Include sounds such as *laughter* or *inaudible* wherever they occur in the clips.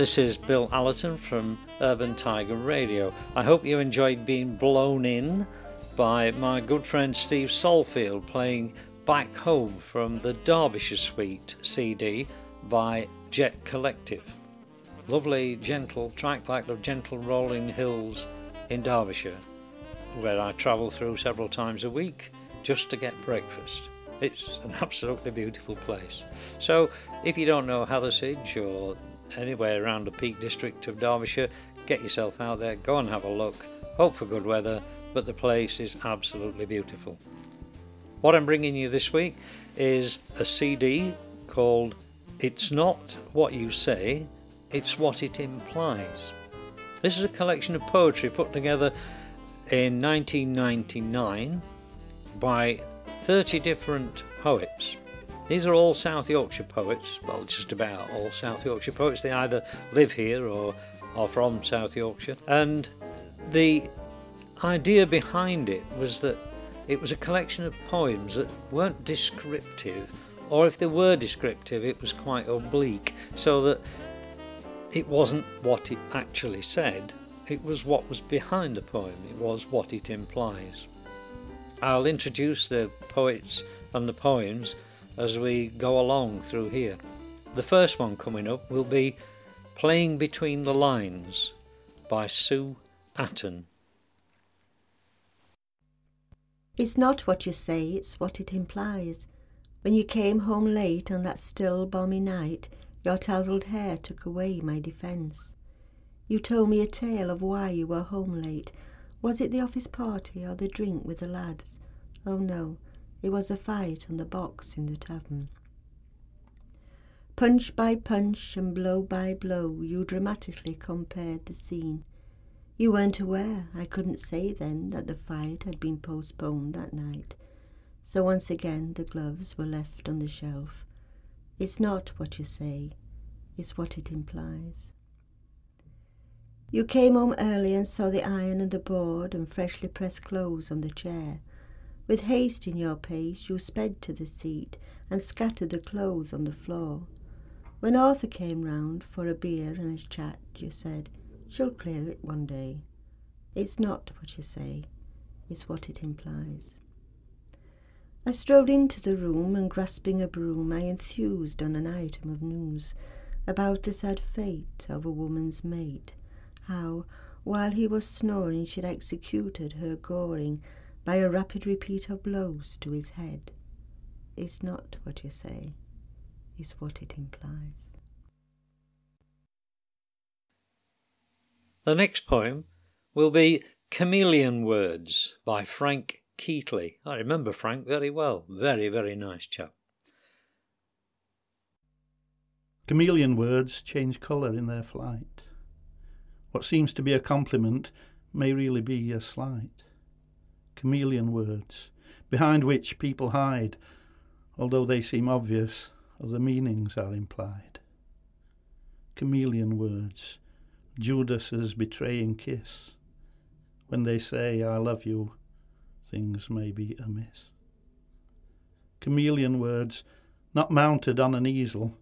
This is Bill Allerton from Urban Tiger Radio. I hope you enjoyed being blown in by my good friend Steve Solfield playing Back Home from the Derbyshire Suite CD by Jet Collective. Lovely, gentle track like the gentle rolling hills in Derbyshire, where I travel through several times a week just to get breakfast. It's an *laughs* absolutely beautiful place. So, if you don't know Hathersage or anywhere around the Peak District of Derbyshire, get yourself out there, go and have a look. Hope for good weather, but the place is absolutely beautiful. What I'm bringing you this week is a CD called It's Not What You Say, It's What It Implies. This is a collection of poetry put together in 1999 by 30 different poets. These are all South Yorkshire poets, well, just about all South Yorkshire poets. They either live here or are from South Yorkshire. And the idea behind it was that it was a collection of poems that weren't descriptive, or if they were descriptive, it was quite oblique, so that it wasn't what it actually said, it was what was behind the poem, it was what it implies. I'll introduce the poets and the poems as we go along through here. The first one coming up will be Playing Between the Lines by Sue Atten. It's not what you say, it's what it implies. When you came home late on that still, balmy night, your tousled hair took away my defence. You told me a tale of why you were home late, was it the office party or the drink with the lads? Oh no, it was a fight on the box in the tavern. Punch by punch and blow by blow, you dramatically compared the scene. You weren't aware, I couldn't say then, that the fight had been postponed that night. So once again the gloves were left on the shelf. It's not what you say, it's what it implies. You came home early and saw the iron and the board and freshly pressed clothes on the chair. With haste in your pace, you sped to the seat and scattered the clothes on the floor. When Arthur came round for a beer and a chat, you said, She'll clear it one day. It's not what you say, it's what it implies. I strode into the room and, grasping a broom, I enthused on an item of news about the sad fate of a woman's mate how, while he was snoring, she'd executed her goring by a rapid repeat of blows to his head. is not what you say, is what it implies. The next poem will be Chameleon Words by Frank Keatley. I remember Frank very well. Very, very nice chap. Chameleon words change colour in their flight. What seems to be a compliment may really be a slight. Chameleon words, behind which people hide, although they seem obvious, other meanings are implied. Chameleon words, Judas's betraying kiss. When they say, I love you, things may be amiss. Chameleon words, not mounted on an easel,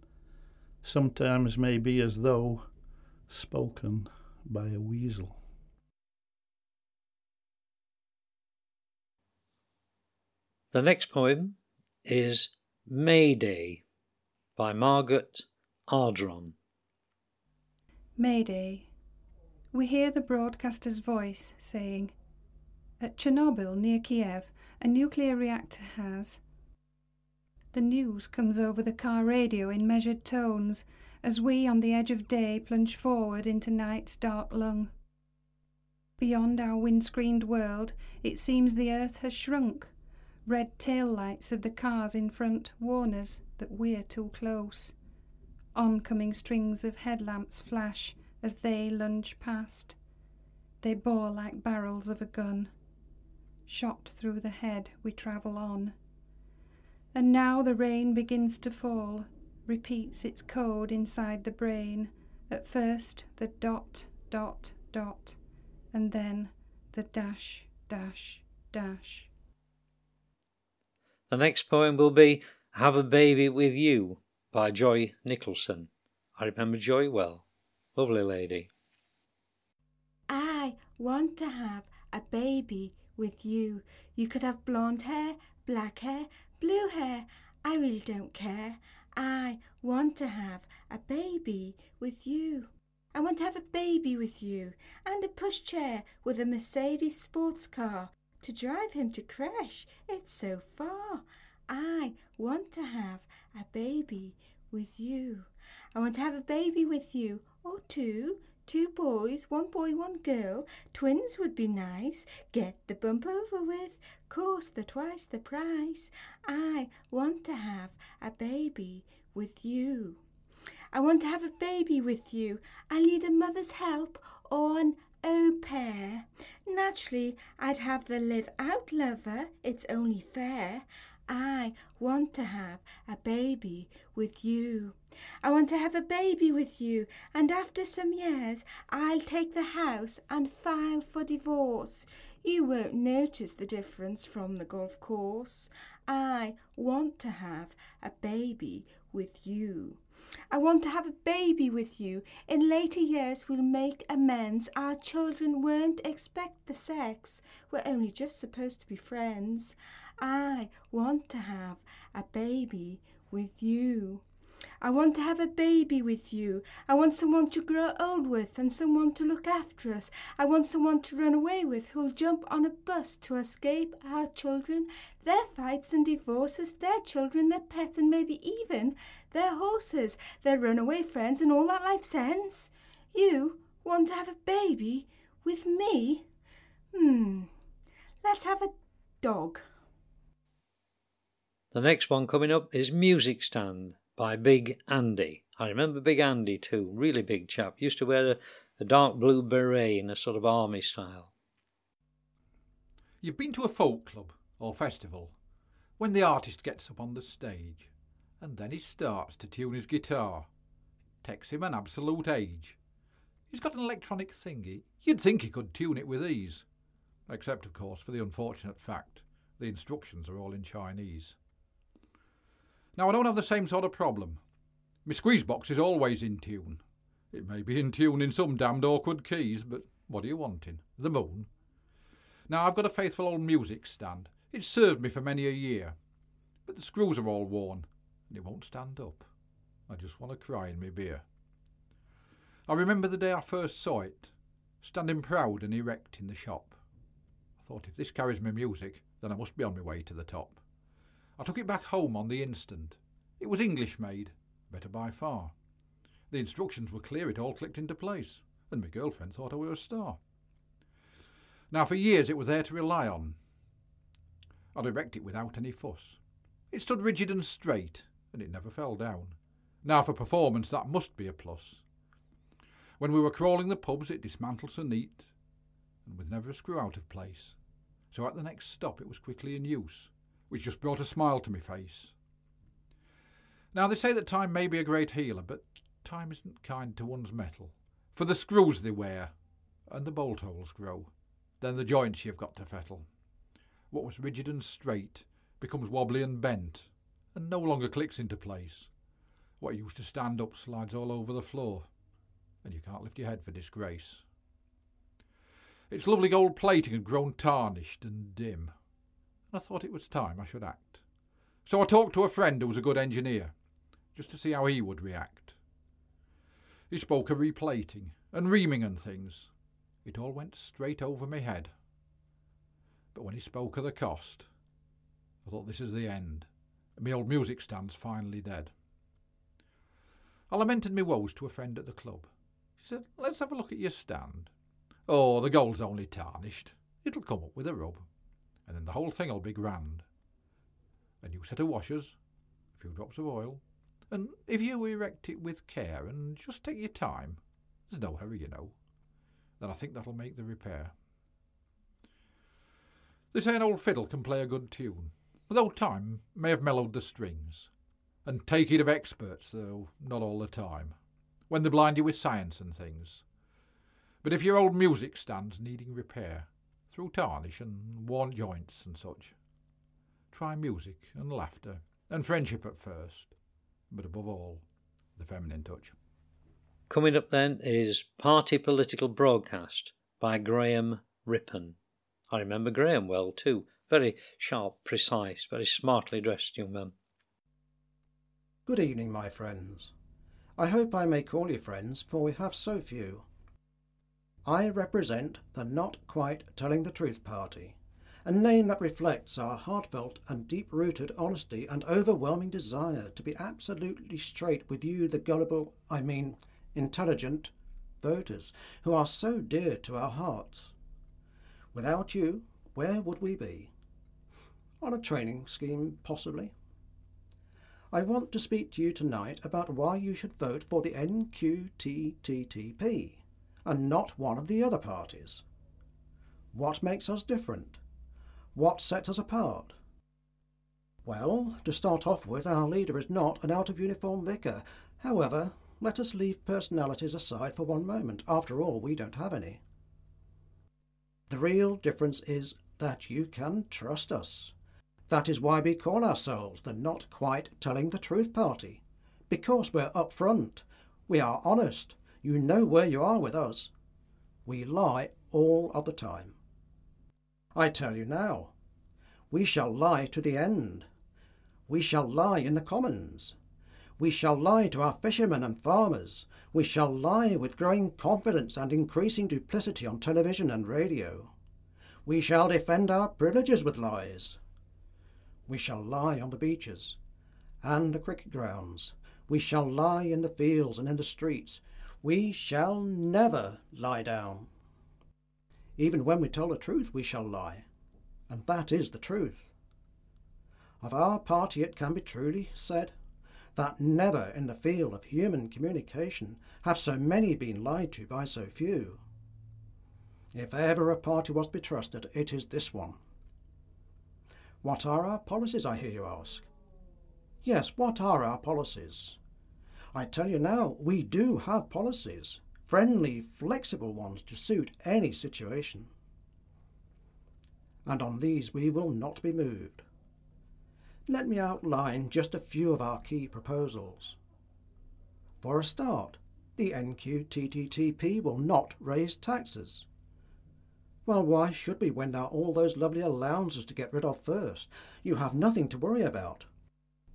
sometimes may be as though spoken by a weasel. The next poem is May Day by Margaret Ardron. May Day. We hear the broadcaster's voice saying, At Chernobyl near Kiev, a nuclear reactor has. The news comes over the car radio in measured tones as we on the edge of day plunge forward into night's dark lung. Beyond our windscreened world, it seems the earth has shrunk. Red tail lights of the cars in front warn us that we're too close. Oncoming strings of headlamps flash as they lunge past. They bore like barrels of a gun. Shot through the head, we travel on. And now the rain begins to fall, repeats its code inside the brain. At first, the dot, dot, dot, and then the dash, dash, dash. The next poem will be Have a Baby with You by Joy Nicholson. I remember Joy well. Lovely lady. I want to have a baby with you. You could have blonde hair, black hair, blue hair. I really don't care. I want to have a baby with you. I want to have a baby with you and a pushchair with a Mercedes sports car to drive him to crash. It's so far. I want to have a baby with you. I want to have a baby with you or two. Two boys, one boy, one girl. Twins would be nice. Get the bump over with. Course the twice the price. I want to have a baby with you. I want to have a baby with you. I need a mother's help or an au pair. Naturally, I'd have the live out lover. It's only fair. I want to have a baby with you. I want to have a baby with you, and after some years, I'll take the house and file for divorce. You won't notice the difference from the golf course. I want to have a baby with you. I want to have a baby with you. In later years, we'll make amends. Our children won't expect the sex. We're only just supposed to be friends. I want to have a baby with you. I want to have a baby with you. I want someone to grow old with and someone to look after us. I want someone to run away with who'll jump on a bus to escape our children, their fights and divorces, their children, their pets, and maybe even their horses, their runaway friends, and all that life sends. You want to have a baby with me? Hmm. Let's have a dog. The next one coming up is Music Stand by Big Andy. I remember Big Andy too, really big chap. Used to wear a, a dark blue beret in a sort of army style. You've been to a folk club or festival when the artist gets up on the stage and then he starts to tune his guitar. It takes him an absolute age. He's got an electronic thingy. You'd think he could tune it with ease. Except, of course, for the unfortunate fact the instructions are all in Chinese. Now, I don't have the same sort of problem. My squeeze box is always in tune. It may be in tune in some damned awkward keys, but what are you wanting? The moon? Now, I've got a faithful old music stand. It's served me for many a year. But the screws are all worn, and it won't stand up. I just want to cry in my beer. I remember the day I first saw it, standing proud and erect in the shop. I thought if this carries my music, then I must be on my way to the top. I took it back home on the instant. It was English made, better by far. The instructions were clear, it all clicked into place, and my girlfriend thought I were a star. Now, for years it was there to rely on. I'd erect it without any fuss. It stood rigid and straight, and it never fell down. Now, for performance, that must be a plus. When we were crawling the pubs, it dismantled so neat, and with never a screw out of place. So at the next stop, it was quickly in use, which just brought a smile to my face. Now, they say that time may be a great healer, but time isn't kind to one's metal. For the screws they wear, and the bolt holes grow, then the joints you've got to fettle. What was rigid and straight becomes wobbly and bent, and no longer clicks into place. What used to stand up slides all over the floor, and you can't lift your head for disgrace. Its lovely gold plating had grown tarnished and dim, and I thought it was time I should act. So I talked to a friend who was a good engineer, just to see how he would react. He spoke of replating and reaming and things. It all went straight over my head. But when he spoke of the cost, I thought this is the end, my old music stand's finally dead. I lamented my woes to a friend at the club. She said, Let's have a look at your stand. Oh, the gold's only tarnished. It'll come up with a rub and then the whole thing'll be grand. A new set of washers, a few drops of oil, and if you erect it with care and just take your time, there's no hurry, you know, then I think that'll make the repair. They say an old fiddle can play a good tune, though time may have mellowed the strings. And take it of experts, though not all the time, when they blind you with science and things. But if your old music stands needing repair, through tarnish and worn joints and such. Try music and laughter and friendship at first, but above all, the feminine touch. Coming up then is Party Political Broadcast by Graham Rippon. I remember Graham well too. Very sharp, precise, very smartly dressed young man. Good evening, my friends. I hope I may call you friends, for we have so few. I represent the Not Quite Telling the Truth Party, a name that reflects our heartfelt and deep rooted honesty and overwhelming desire to be absolutely straight with you, the gullible, I mean, intelligent voters who are so dear to our hearts. Without you, where would we be? On a training scheme, possibly. I want to speak to you tonight about why you should vote for the NQTTTP and not one of the other parties. What makes us different? What sets us apart? Well, to start off with, our leader is not an out of uniform vicar. However, let us leave personalities aside for one moment. After all, we don't have any. The real difference is that you can trust us. That is why we call ourselves the Not Quite Telling the Truth Party. Because we're upfront. We are honest. You know where you are with us. We lie all of the time. I tell you now, we shall lie to the end. We shall lie in the commons. We shall lie to our fishermen and farmers. We shall lie with growing confidence and increasing duplicity on television and radio. We shall defend our privileges with lies. We shall lie on the beaches and the cricket grounds. We shall lie in the fields and in the streets. We shall never lie down. Even when we tell the truth, we shall lie. And that is the truth. Of our party, it can be truly said that never in the field of human communication have so many been lied to by so few. If ever a party was to be trusted, it is this one. What are our policies, I hear you ask? Yes, what are our policies? I tell you now, we do have policies, friendly, flexible ones to suit any situation. And on these we will not be moved. Let me outline just a few of our key proposals. For a start, the NQTTTP will not raise taxes. Well, why should we when there are all those lovely allowances to get rid of first? You have nothing to worry about.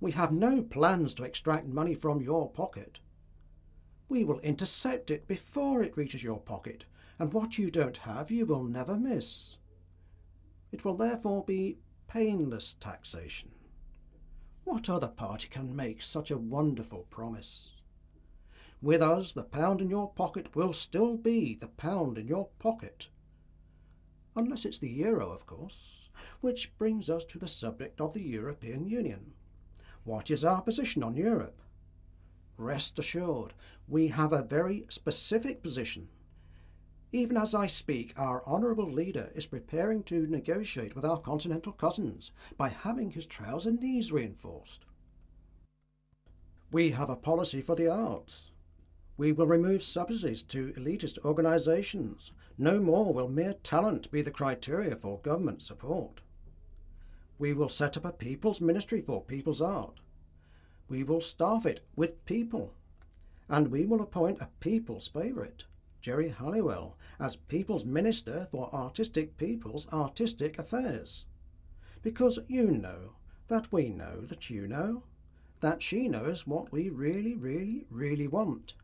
We have no plans to extract money from your pocket. We will intercept it before it reaches your pocket, and what you don't have you will never miss. It will therefore be painless taxation. What other party can make such a wonderful promise? With us, the pound in your pocket will still be the pound in your pocket unless it's the euro, of course. Which brings us to the subject of the European Union. What is our position on Europe? Rest assured, we have a very specific position. Even as I speak, our honourable leader is preparing to negotiate with our continental cousins by having his trouser knees reinforced. We have a policy for the arts. We will remove subsidies to elitist organisations. No more will mere talent be the criteria for government support. We will set up a People's Ministry for People's Art. We will staff it with people. And we will appoint a people's favourite, Geri Halliwell, as People's Minister for Artistic People's Artistic Affairs. Because you know that we know that you know that she knows what we really, really, really want.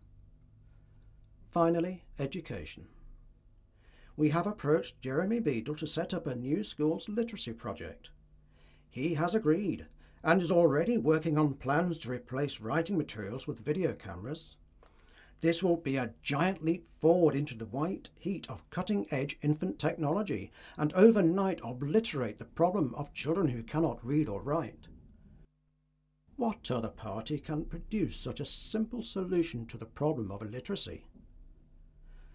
Finally, education. We have approached Jeremy Beadle to set up a new schools literacy project. He has agreed and is already working on plans to replace writing materials with video cameras. This will be a giant leap forward into the white heat of cutting edge infant technology and overnight obliterate the problem of children who cannot read or write. What other party can produce such a simple solution to the problem of illiteracy?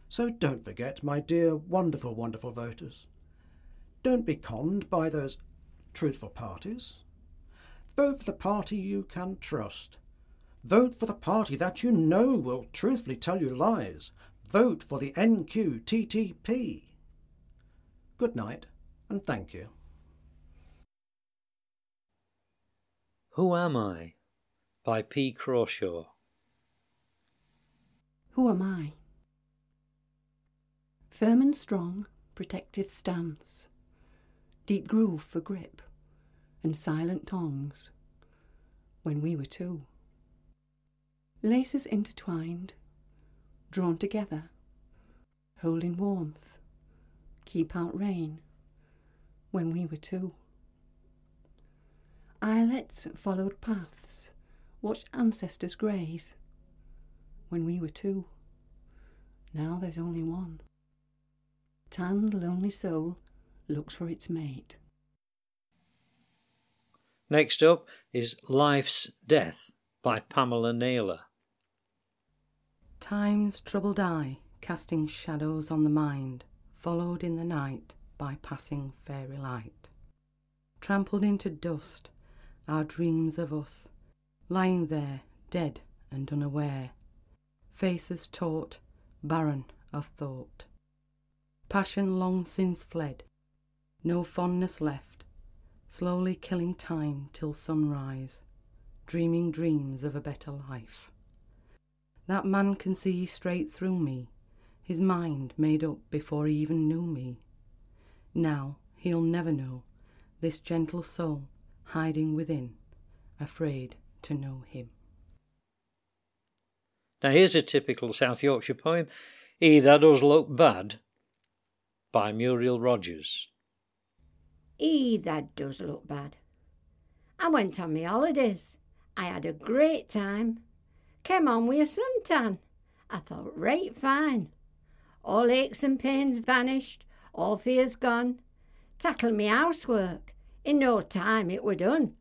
So don't forget, my dear, wonderful, wonderful voters. Don't be conned by those truthful parties. Vote for the party you can trust. Vote for the party that you know will truthfully tell you lies. Vote for the NQTTP. Good night, and thank you. Who Am I? by P. Crawshaw. Who am I? Firm and strong, protective stance, deep groove for grip, and silent tongs. When we were two. Laces intertwined, drawn together, holding warmth, keep out rain. When we were two. Eyelets followed paths, watched ancestors graze. When we were two. Now there's only one. Tanned, lonely soul looks for its mate. Next up is Life's Death by Pamela Naylor. Time's troubled eye, casting shadows on the mind, followed in the night by passing fairy light. Trampled into dust, our dreams of us, lying there, dead and unaware, faces taut, barren of thought. Passion long since fled, no fondness left, slowly killing time till sunrise, dreaming dreams of a better life. That man can see straight through me, his mind made up before he even knew me. Now he'll never know this gentle soul hiding within, afraid to know him. Now here's a typical South Yorkshire poem, E That Does Look Bad, by Muriel Rogers. E that does look bad. I went on my holidays. I had a great time. Came on with a suntan. I felt right fine. All aches and pains vanished, all fears gone. Tackled me housework. In no time it were done.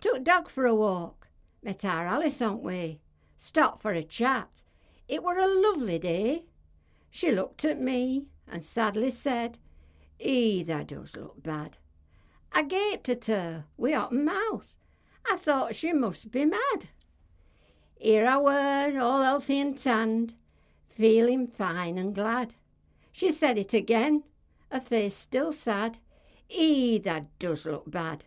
Took dog for a walk. Met our Alice on way. Stopped for a chat. It were a lovely day. She looked at me and sadly said, "E, that does look bad." I gaped at her wi' open mouth. I thought she must be mad. Here I were, all healthy and tanned, feeling fine and glad. She said it again, her face still sad. That does look bad.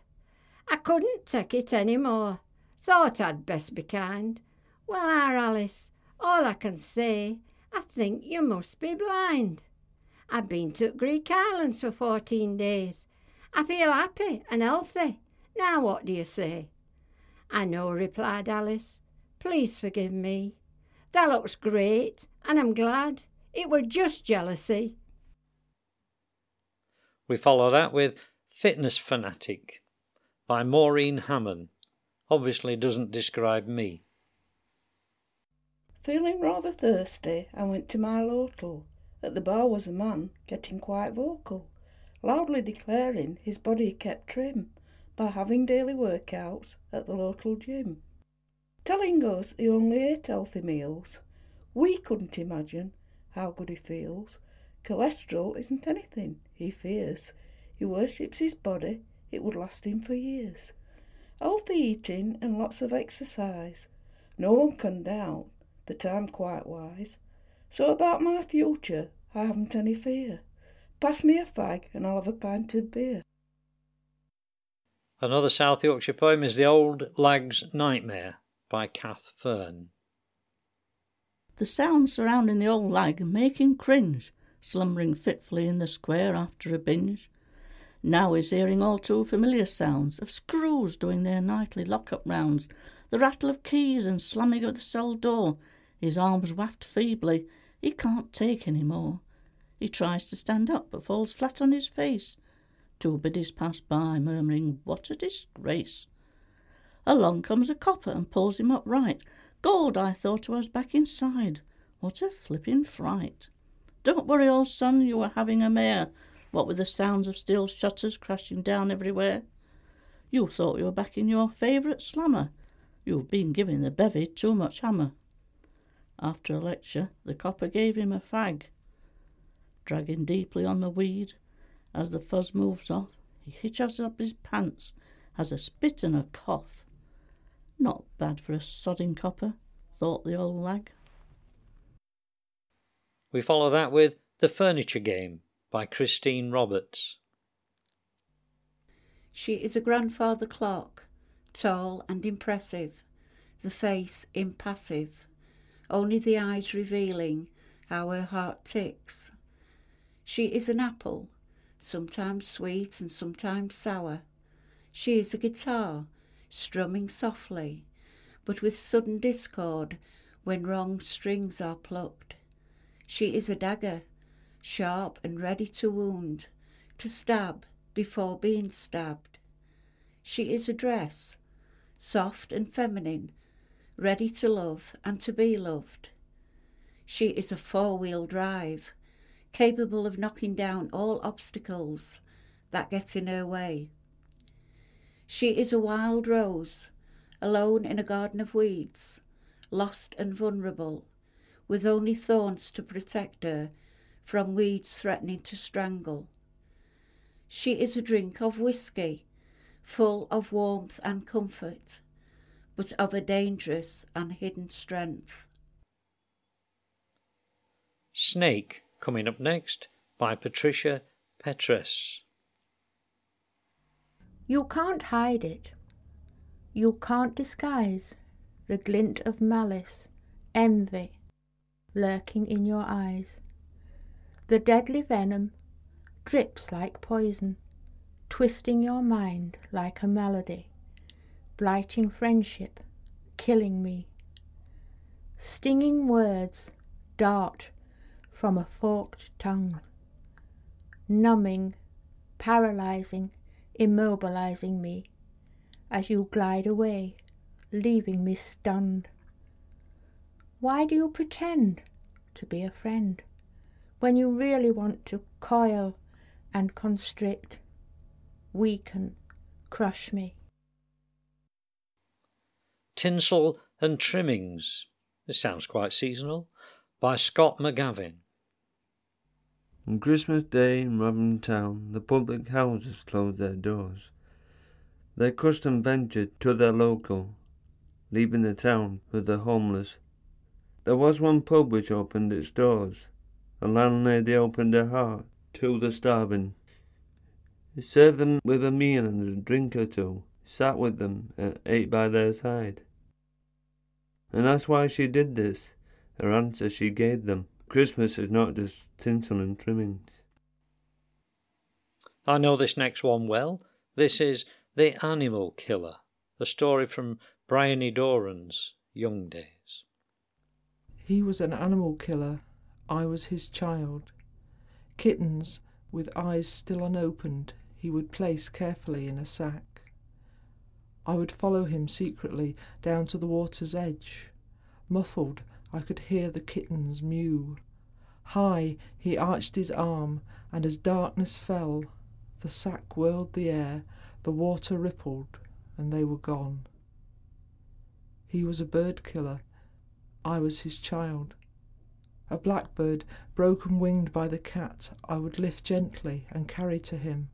I couldn't take it any more. Thought I'd best be kind. Well, our Alice, all I can say, I think you must be blind. I've been to Greek islands for fourteen days. I feel happy and healthy. Now what do you say? I know, replied Alice. Please forgive me. That looks great, and I'm glad. It were just jealousy. We follow that with Fitness Fanatic by Maureen Hammond. Obviously doesn't describe me. Feeling rather thirsty, I went to my local. At the bar was a man, getting quite vocal, loudly declaring his body kept trim by having daily workouts at the local gym. Telling us he only ate healthy meals. We couldn't imagine how good he feels. Cholesterol isn't anything, he fears. He worships his body, it would last him for years. Healthy eating and lots of exercise. No one can doubt that I'm quite wise. So about my future, I haven't any fear. Pass me a fag and I'll have a pint of beer. Another South Yorkshire poem is The Old Lag's Nightmare by Kath Fern. The sounds surrounding the old lag make him cringe, slumbering fitfully in the square after a binge. Now he's hearing all too familiar sounds of screws doing their nightly lock-up rounds, the rattle of keys and slamming of the cell door. His arms waft feebly. He can't take any more. He tries to stand up, but falls flat on his face. Two biddies pass by, murmuring, What a disgrace! Along comes a copper and pulls him upright. Gold, I thought I was back inside. What a flipping fright! Don't worry, old son, you were having a mare, what with the sounds of steel shutters crashing down everywhere. You thought you were back in your favourite slammer. You've been giving the bevy too much hammer. After a lecture, the copper gave him a fag. Dragging deeply on the weed, as the fuzz moves off, he hitches up his pants, has a spit and a cough. Not bad for a sodding copper, thought the old lag. We follow that with The Furniture Game by Christine Roberts. She is a grandfather clock, tall and impressive, the face impassive, only the eyes revealing how her heart ticks. She is an apple, sometimes sweet and sometimes sour. She is a guitar, strumming softly, but with sudden discord when wrong strings are plucked. She is a dagger, sharp and ready to wound, to stab before being stabbed. She is a dress, soft and feminine, ready to love and to be loved. She is a four wheel drive, capable of knocking down all obstacles that get in her way. She is a wild rose, alone in a garden of weeds, lost and vulnerable, with only thorns to protect her from weeds threatening to strangle. She is a drink of whisky, full of warmth and comfort, but of a dangerous and hidden strength. Snake, coming up next by Patricia Petress. You can't hide it. You can't disguise the glint of malice, envy, lurking in your eyes. The deadly venom drips like poison, twisting your mind like a melody, blighting friendship, killing me. Stinging words dart from a forked tongue, numbing, paralyzing, immobilizing me as you glide away, leaving me stunned. Why do you pretend to be a friend when you really want to coil and constrict, weaken, crush me? Tinsel and Trimmings. This sounds quite seasonal. By Scott McGavin. On Christmas Day in Rutland Town, the public houses closed their doors. Their custom ventured to their local, leaving the town with the homeless. There was one pub which opened its doors. The landlady opened her heart to the starving. He served them with a meal and a drink or two, sat with them, and ate by their side. And that's why she did this, her answer she gave them. Christmas is not just tinsel and trimmings. I know this next one well. This is The Animal Killer, a story from Bryony Doran's young days. He was an animal killer. I was his child. Kittens, with eyes still unopened, he would place carefully in a sack. I would follow him secretly down to the water's edge. Muffled, I could hear the kittens mew. High he arched his arm, and as darkness fell, the sack whirled the air, the water rippled, and they were gone. He was a bird killer. I was his child. A blackbird, broken winged by the cat, I would lift gently and carry to him.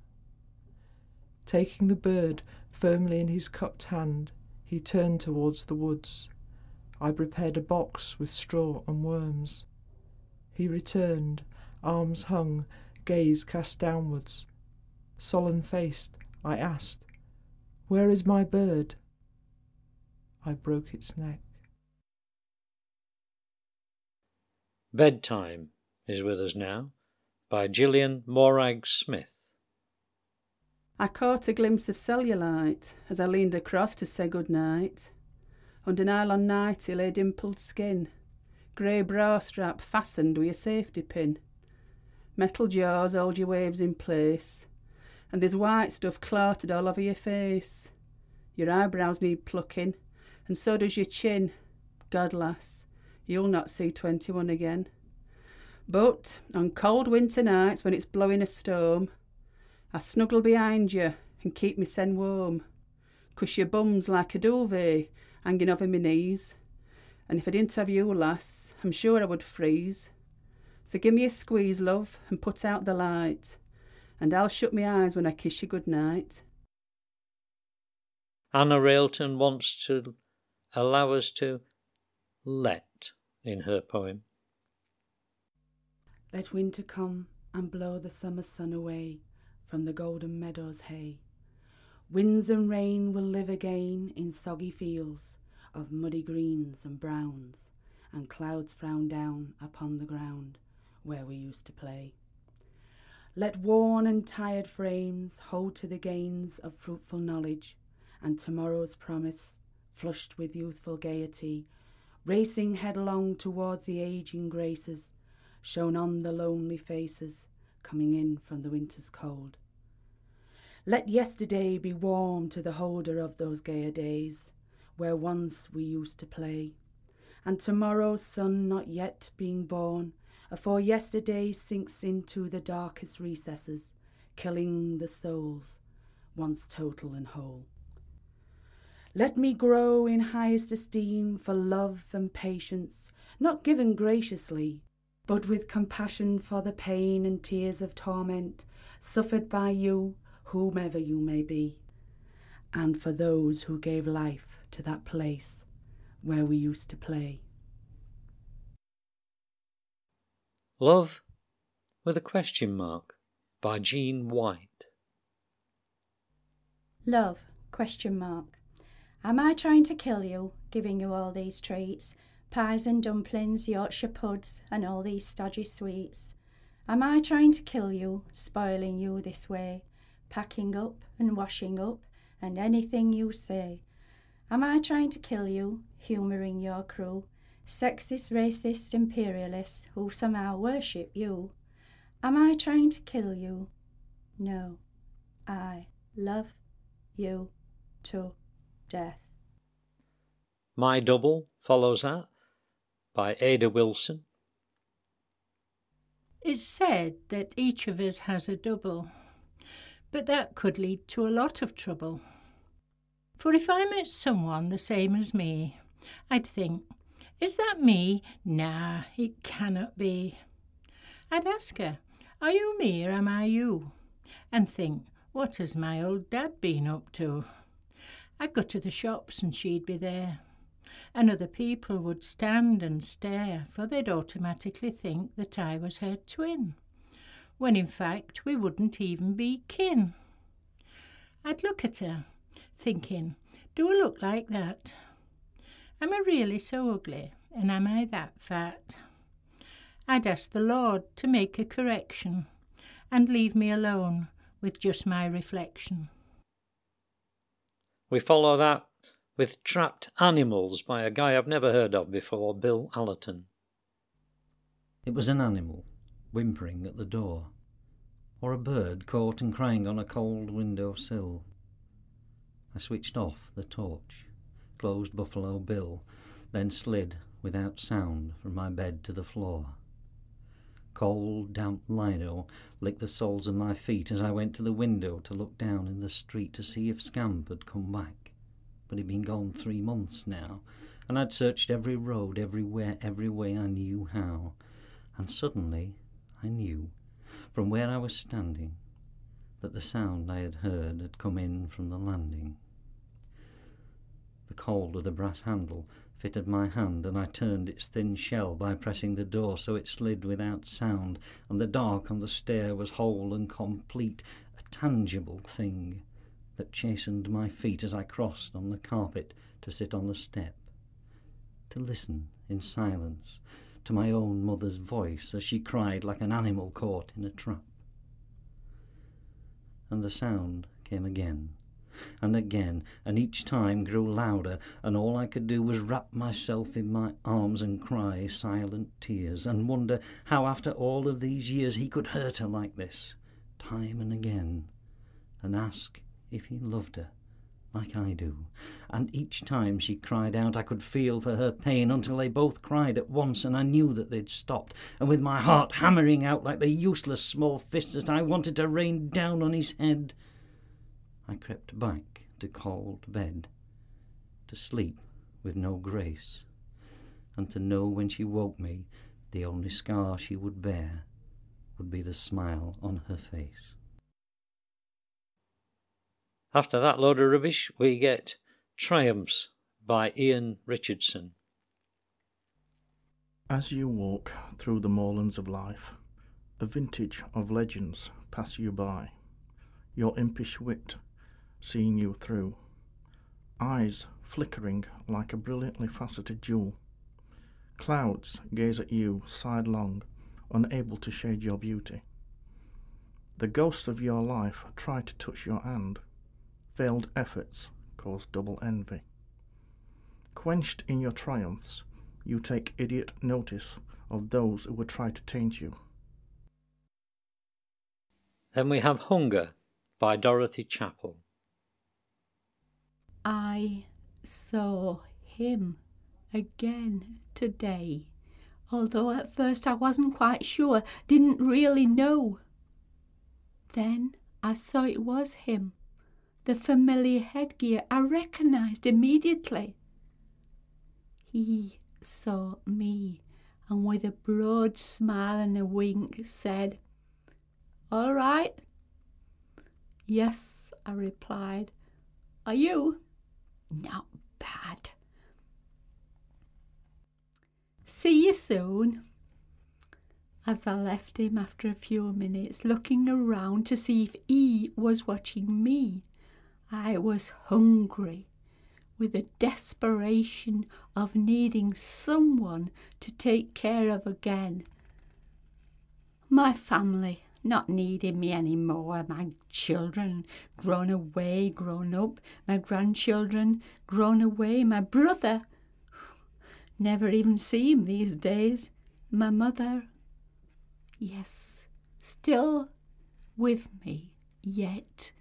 Taking the bird firmly in his cupped hand, he turned towards the woods. I prepared a box with straw and worms. He returned, arms hung, gaze cast downwards. Sullen faced, I asked, Where is my bird? I broke its neck. Bedtime is with us now by Gillian Morag Smith. I caught a glimpse of cellulite as I leaned across to say good night. Under nylon nightie lay dimpled skin, grey bra strap fastened with a safety pin. Metal jaws hold your waves in place, and there's white stuff clotted all over your face. Your eyebrows need plucking, and so does your chin. God, lass, you'll not see twenty one again. But on cold winter nights when it's blowing a storm, I snuggle behind you and keep me sen warm. 'Cause your bum's like a duvet hanging over me knees. And if I didn't have you, lass, I'm sure I would freeze. So give me a squeeze, love, and put out the light. And I'll shut my eyes when I kiss you good night. Anna Railton wants to allow us to let in her poem. Let winter come and blow the summer sun away from the golden meadows hay. Winds and rain will live again in soggy fields of muddy greens and browns, and clouds frown down upon the ground where we used to play. Let worn and tired frames hold to the gains of fruitful knowledge and tomorrow's promise, flushed with youthful gaiety, racing headlong towards the aging graces shown on the lonely faces coming in from the winter's cold. Let yesterday be warm to the holder of those gayer days, where once we used to play, and tomorrow's sun not yet being born, afore yesterday sinks into the darkest recesses, killing the souls, once total and whole. Let me grow in highest esteem for love and patience, not given graciously, but with compassion for the pain and tears of torment suffered by you, whomever you may be, and for those who gave life to that place where we used to play. Love with a question mark by Jean White. Love question mark. Am I trying to kill you, giving you all these treats? Pies and dumplings, Yorkshire puds, and all these stodgy sweets. Am I trying to kill you, spoiling you this way? Packing up and washing up, and anything you say. Am I trying to kill you, humouring your crew? Sexist, racist, imperialists who somehow worship you. Am I trying to kill you? No. I love you to death. My Double follows that by Ada Wilson. It's said that each of us has a double, but that could lead to a lot of trouble. For if I met someone the same as me, I'd think, is that me? Nah, it cannot be. I'd ask her, Are you me or am I you? And think, What has my old dad been up to? I'd go to the shops and she'd be there. And other people would stand and stare, for they'd automatically think that I was her twin, when in fact we wouldn't even be kin. I'd look at her, thinking, Do I look like that? Am I really so ugly, and am I that fat? I'd ask the Lord to make a correction and leave me alone with just my reflection. We follow that with Trapped Animals by a guy I've never heard of before, Bill Allerton. It was an animal, whimpering at the door, or a bird caught and crying on a cold window sill. I switched off the torch closed Buffalo Bill, then slid without sound from my bed to the floor. Cold, damp lino licked the soles of my feet as I went to the window to look down in the street to see if Scamp had come back. But he'd been gone three months now, and I'd searched every road, everywhere, every way I knew how. And suddenly I knew, from where I was standing, that the sound I had heard had come in from the landing. The cold of the brass handle fitted my hand, and I turned its thin shell by pressing the door so it slid without sound, and the dark on the stair was whole and complete, a tangible thing that chastened my feet as I crossed on the carpet to sit on the step, to listen in silence to my own mother's voice as she cried like an animal caught in a trap. And the sound came again and again, and each time grew louder, and all I could do was wrap myself in my arms and cry silent tears, and wonder how after all of these years he could hurt her like this, time and again, and ask if he loved her like I do. And each time she cried out, I could feel for her pain until they both cried at once, and I knew that they'd stopped. And with my heart hammering out like the useless small fists that I wanted to rain down on his head, I crept back to cold bed, to sleep with no grace, and to know when she woke me the only scar she would bear would be the smile on her face. After that load of rubbish, we get Triumphs by Ian Richardson. As you walk through the moorlands of life, a vintage of legends pass you by. Your impish wit seeing you through, eyes flickering like a brilliantly faceted jewel, Clouds gaze at you sidelong, unable to shade your beauty. The ghosts of your life try to touch your hand. Failed efforts cause double envy. Quenched in your triumphs, you take idiot notice of those who would try to taint you. Then we have Hunger by Dorothy Chapel. I saw him again today, although at first I wasn't quite sure, didn't really know. Then I saw it was him. The familiar headgear I recognized immediately. He saw me and with a broad smile and a wink said, All right. Yes, I replied. Are you? Not bad. See you soon. As I left him after a few minutes, looking around to see if he was watching me, I was hungry with the desperation of needing someone to take care of again. My family not needing me any more, my children grown away, grown up, my grandchildren grown away, my brother never even see him these days, my mother, yes, still with me, yet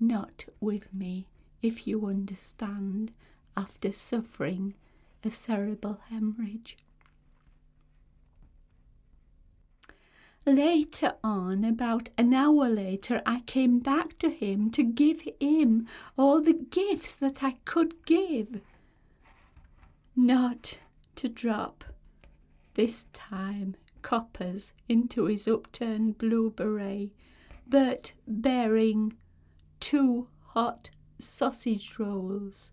not with me if you understand, after suffering a cerebral hemorrhage. Later on, about an hour later, I came back to him to give him all the gifts that I could give. Not to drop, this time, coppers into his upturned blue beret, but bearing two hot sausage rolls,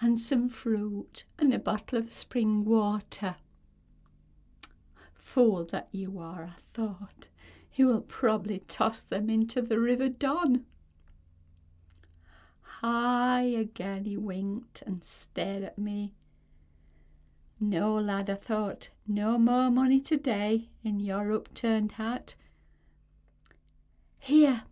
and some fruit, and a bottle of spring water. Fool that you are, I thought. He will probably toss them into the River Don. Hi again he winked and stared at me. No, lad, I thought, no more money today in your upturned hat. Here,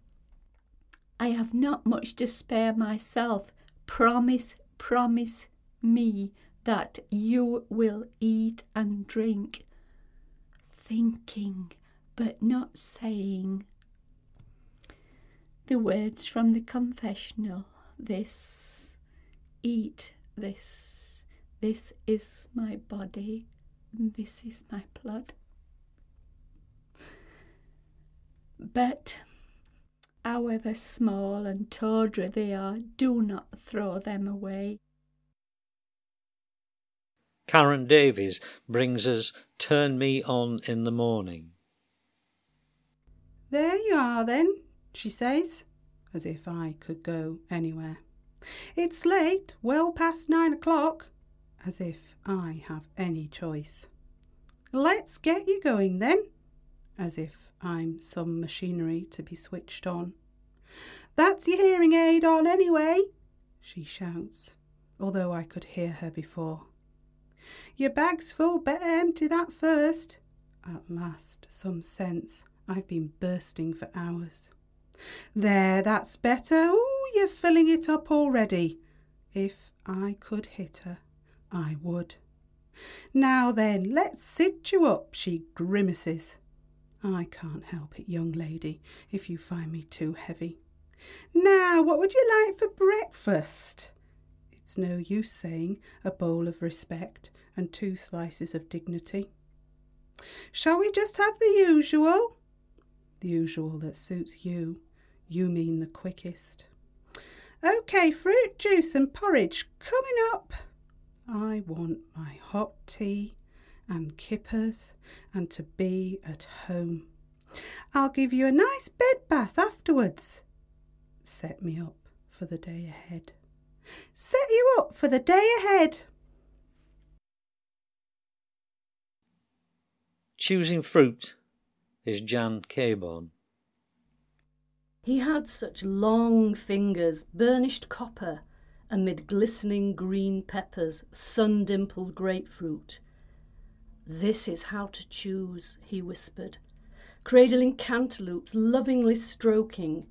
I have not much to spare myself. Promise, promise me that you will eat and drink. Thinking, but not saying. The words from the confessional this, eat this, this is my body, this is my blood. But however small and tawdry they are, do not throw them away. Karen Davies brings us Turn Me On in the Morning. There you are, then, she says, as if I could go anywhere. It's late, well past nine o'clock, as if I have any choice. Let's get you going, then, as if I'm some machinery to be switched on. That's your hearing aid on anyway, she shouts, although I could hear her before. Your bag's full, better empty that first. At last, some sense. I've been bursting for hours. There, that's better. Oh, you're filling it up already. If I could hit her, I would. Now then, let's sit you up, she grimaces. I can't help it, young lady, if you find me too heavy. Now, what would you like for breakfast? It's no use saying a bowl of respect and two slices of dignity. Shall we just have the usual? The usual that suits you. You mean the quickest. OK, fruit juice and porridge coming up. I want my hot tea and kippers and to be at home. I'll give you a nice bed bath afterwards. Set me up for the day ahead. Set you up for the day ahead. Choosing fruit is Jan Caborn. He had such long fingers, burnished copper, amid glistening green peppers, sun dimpled grapefruit, This is how to choose, he whispered, cradling cantaloupes, lovingly stroking,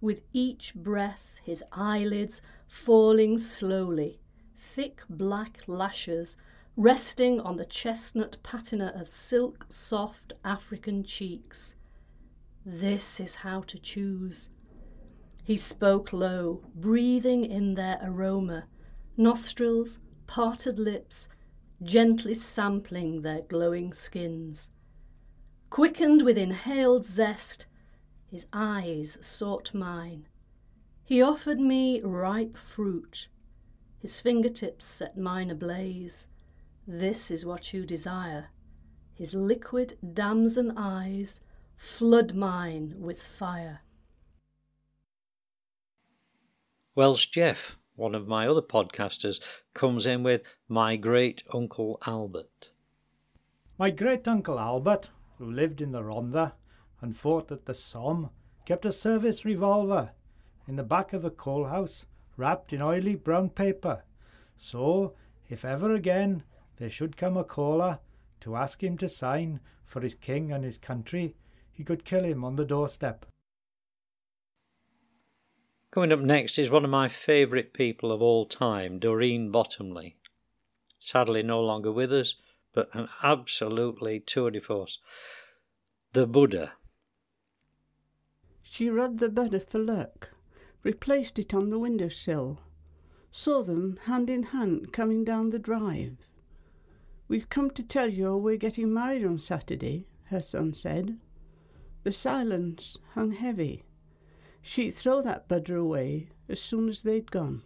with each breath his eyelids falling slowly, thick black lashes resting on the chestnut patina of silk soft African cheeks. This is how to choose. He spoke low, breathing in their aroma, nostrils, parted lips, gently sampling their glowing skins. Quickened with inhaled zest, his eyes sought mine. He offered me ripe fruit. His fingertips set mine ablaze. This is what you desire. His liquid damson eyes flood mine with fire. Welsh Jeff, one of my other podcasters, comes in with My Great Uncle Albert. My great uncle Albert, who lived in the Rhondda and fought at the Somme, kept a service revolver in the back of the coal house, wrapped in oily brown paper. So, if ever again there should come a caller to ask him to sign for his king and his country, he could kill him on the doorstep. Coming up next is one of my favourite people of all time, Doreen Bottomley. Sadly, no longer with us, but an absolutely tour de force. The Buddha. She rubbed the Buddha for luck, replaced it on the window sill, saw them hand in hand coming down the drive. We've come to tell you we're getting married on Saturday, her son said. The silence hung heavy. She'd throw that Buddha away as soon as they'd gone.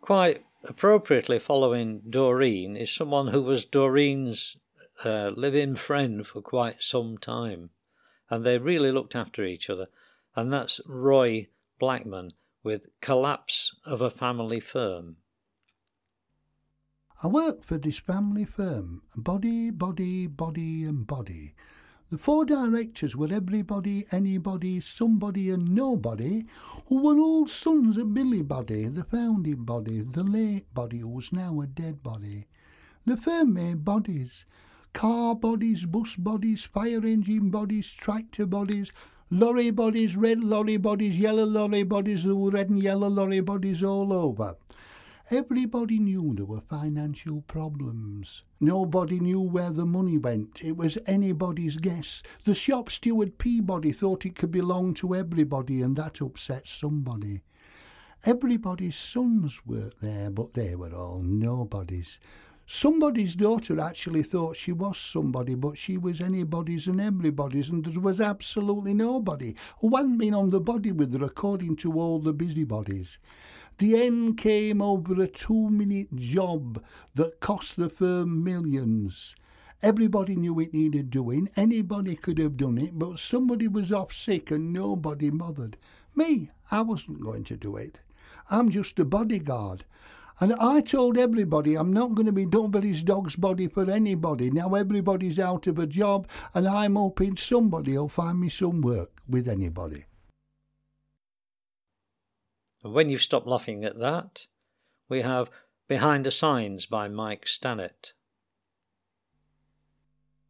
Quite appropriately following Doreen is someone who was Doreen's uh, live-in friend for quite some time, and they really looked after each other. And that's Roy Blackman with "Collapse of a Family Firm." I work for this family firm, body, body, body, and body. The four directors were everybody, anybody, somebody, and nobody, who were all sons of Billy Body, the founding body, the late body, who was now a dead body. The firm made bodies car bodies, bus bodies, fire engine bodies, tractor bodies, lorry bodies, red lorry bodies, yellow lorry bodies, there were red and yellow lorry bodies all over. Everybody knew there were financial problems. Nobody knew where the money went. It was anybody's guess. The shop steward Peabody thought it could belong to everybody, and that upset somebody. Everybody's sons worked there, but they were all nobodies. Somebody's daughter actually thought she was somebody, but she was anybody's and everybody's, and there was absolutely nobody hadn't been on the body with her, according to all the busybodies. The end came over a two minute job that cost the firm millions. Everybody knew it needed doing, anybody could have done it, but somebody was off sick and nobody bothered. Me, I wasn't going to do it. I'm just a bodyguard. And I told everybody I'm not going to be nobody's dog's body for anybody. Now everybody's out of a job, and I'm hoping somebody will find me some work with anybody. And when you've stopped laughing at that, we have Behind the Signs by Mike Stannett.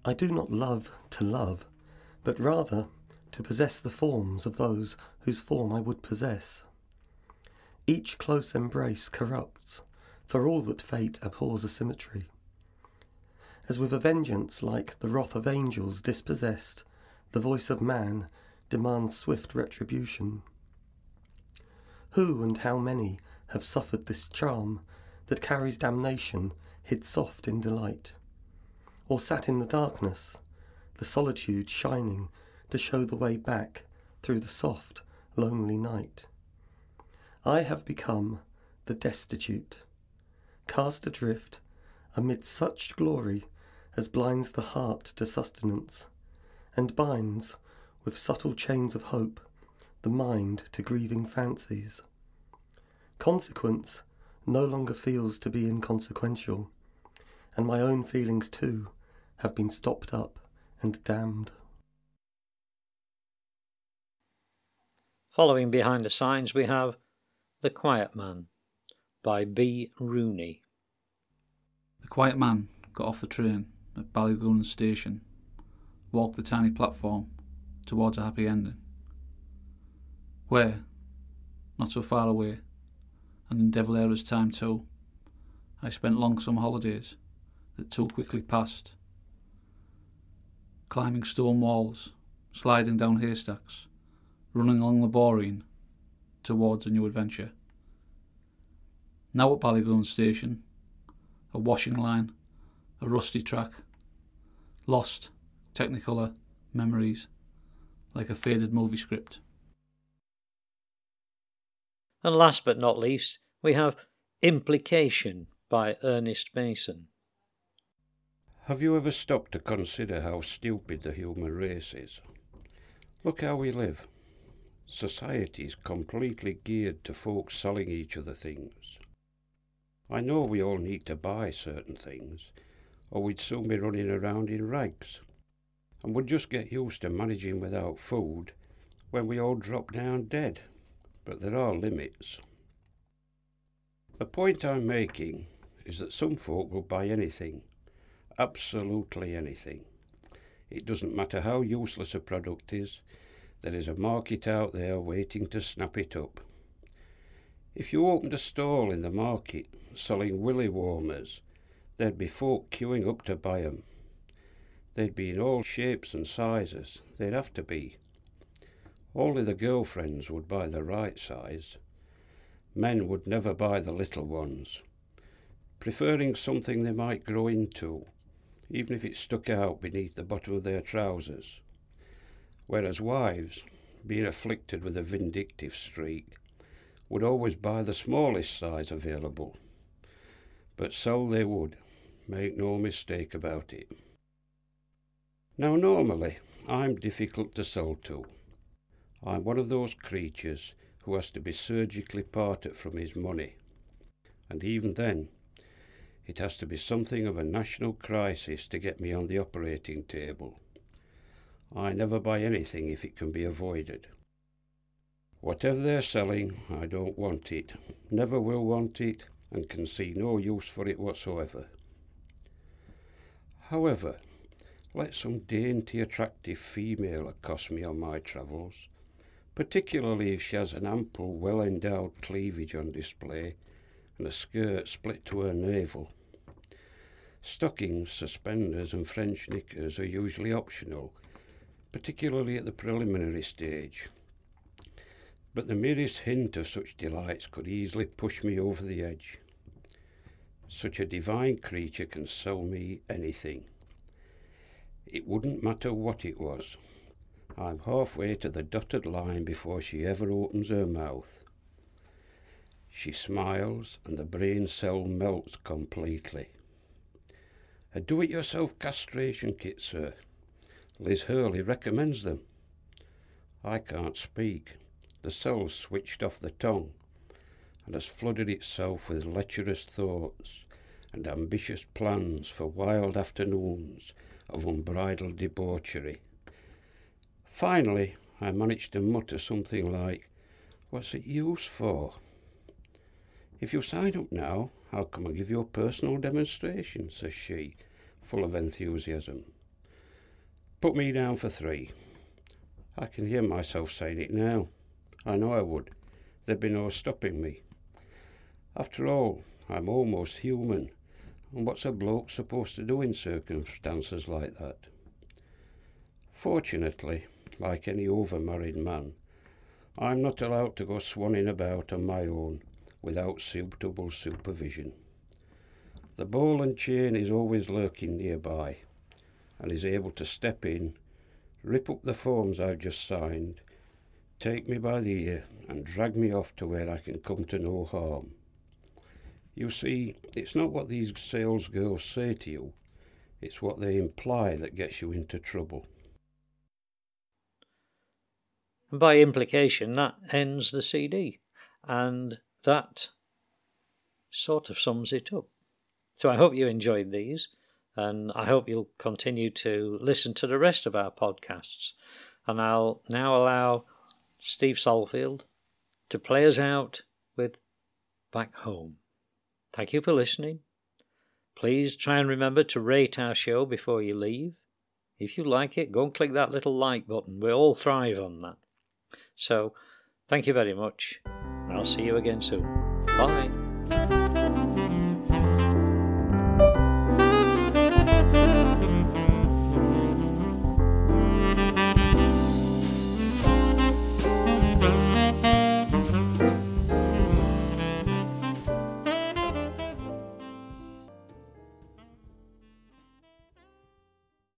I do not love to love, but rather to possess the forms of those whose form I would possess. Each close embrace corrupts, for all that fate abhors a symmetry. As with a vengeance like the wrath of angels dispossessed, the voice of man demands swift retribution. Who and how many have suffered this charm that carries damnation hid soft in delight? Or sat in the darkness, the solitude shining to show the way back through the soft, lonely night? I have become the destitute, cast adrift amid such glory as blinds the heart to sustenance, and binds, with subtle chains of hope, the mind to grieving fancies. Consequence no longer feels to be inconsequential, and my own feelings too have been stopped up and damned. Following behind the signs, we have The Quiet Man by B. Rooney. The quiet man got off the train at Ballygoon station, walked the tiny platform towards a happy ending. Where, not so far away, and in De Valera's time too, I spent long summer holidays that too quickly passed. Climbing stone walls, sliding down haystacks, running along the Boreen towards a new adventure. Now at Ballygoon Station, a washing line, a rusty track, lost, technicolor memories, like a faded movie script. And last but not least, we have Implication by Ernest Mason. Have you ever stopped to consider how stupid the human race is? Look how we live. Society is completely geared to folks selling each other things. I know we all need to buy certain things, or we'd soon be running around in rags, and would just get used to managing without food when we all drop down dead. But there are limits. The point I'm making is that some folk will buy anything, absolutely anything. It doesn't matter how useless a product is, there is a market out there waiting to snap it up. If you opened a stall in the market selling willy warmers, there'd be folk queuing up to buy 'em. They'd be in all shapes and sizes, they'd have to be. Only the girlfriends would buy the right size. Men would never buy the little ones, preferring something they might grow into, even if it stuck out beneath the bottom of their trousers. Whereas wives, being afflicted with a vindictive streak, would always buy the smallest size available. But sell they would, make no mistake about it. Now, normally, I'm difficult to sell to. I'm one of those creatures who has to be surgically parted from his money. And even then, it has to be something of a national crisis to get me on the operating table. I never buy anything if it can be avoided. Whatever they're selling, I don't want it, never will want it, and can see no use for it whatsoever. However, let some dainty, attractive female accost me on my travels, particularly if she has an ample, well endowed cleavage on display and a skirt split to her navel. Stockings, suspenders, and French knickers are usually optional, particularly at the preliminary stage. But the merest hint of such delights could easily push me over the edge. Such a divine creature can sell me anything. It wouldn't matter what it was. I'm halfway to the dotted line before she ever opens her mouth. She smiles, and the brain cell melts completely. A do it yourself castration kit, sir. Liz Hurley recommends them. I can't speak. The cell's switched off the tongue and has flooded itself with lecherous thoughts and ambitious plans for wild afternoons of unbridled debauchery. Finally, I managed to mutter something like, What's it used for? If you sign up now, I'll come and give you a personal demonstration, says she, full of enthusiasm. Put me down for three. I can hear myself saying it now. I know I would. There'd be no stopping me. After all, I'm almost human, and what's a bloke supposed to do in circumstances like that? Fortunately, like any over-married man, I'm not allowed to go swanning about on my own without suitable supervision. The ball and chain is always lurking nearby, and is able to step in, rip up the forms I've just signed, take me by the ear, and drag me off to where I can come to no harm. You see, it's not what these sales girls say to you, it's what they imply that gets you into trouble. And by implication, that ends the CD. And that sort of sums it up. So I hope you enjoyed these, and I hope you'll continue to listen to the rest of our podcasts. And I'll now allow Steve Solfield to play us out with Back Home. Thank you for listening. Please try and remember to rate our show before you leave. If you like it, go and click that little like button. We all thrive on that. So, thank you very much, and I'll see you again soon. Bye.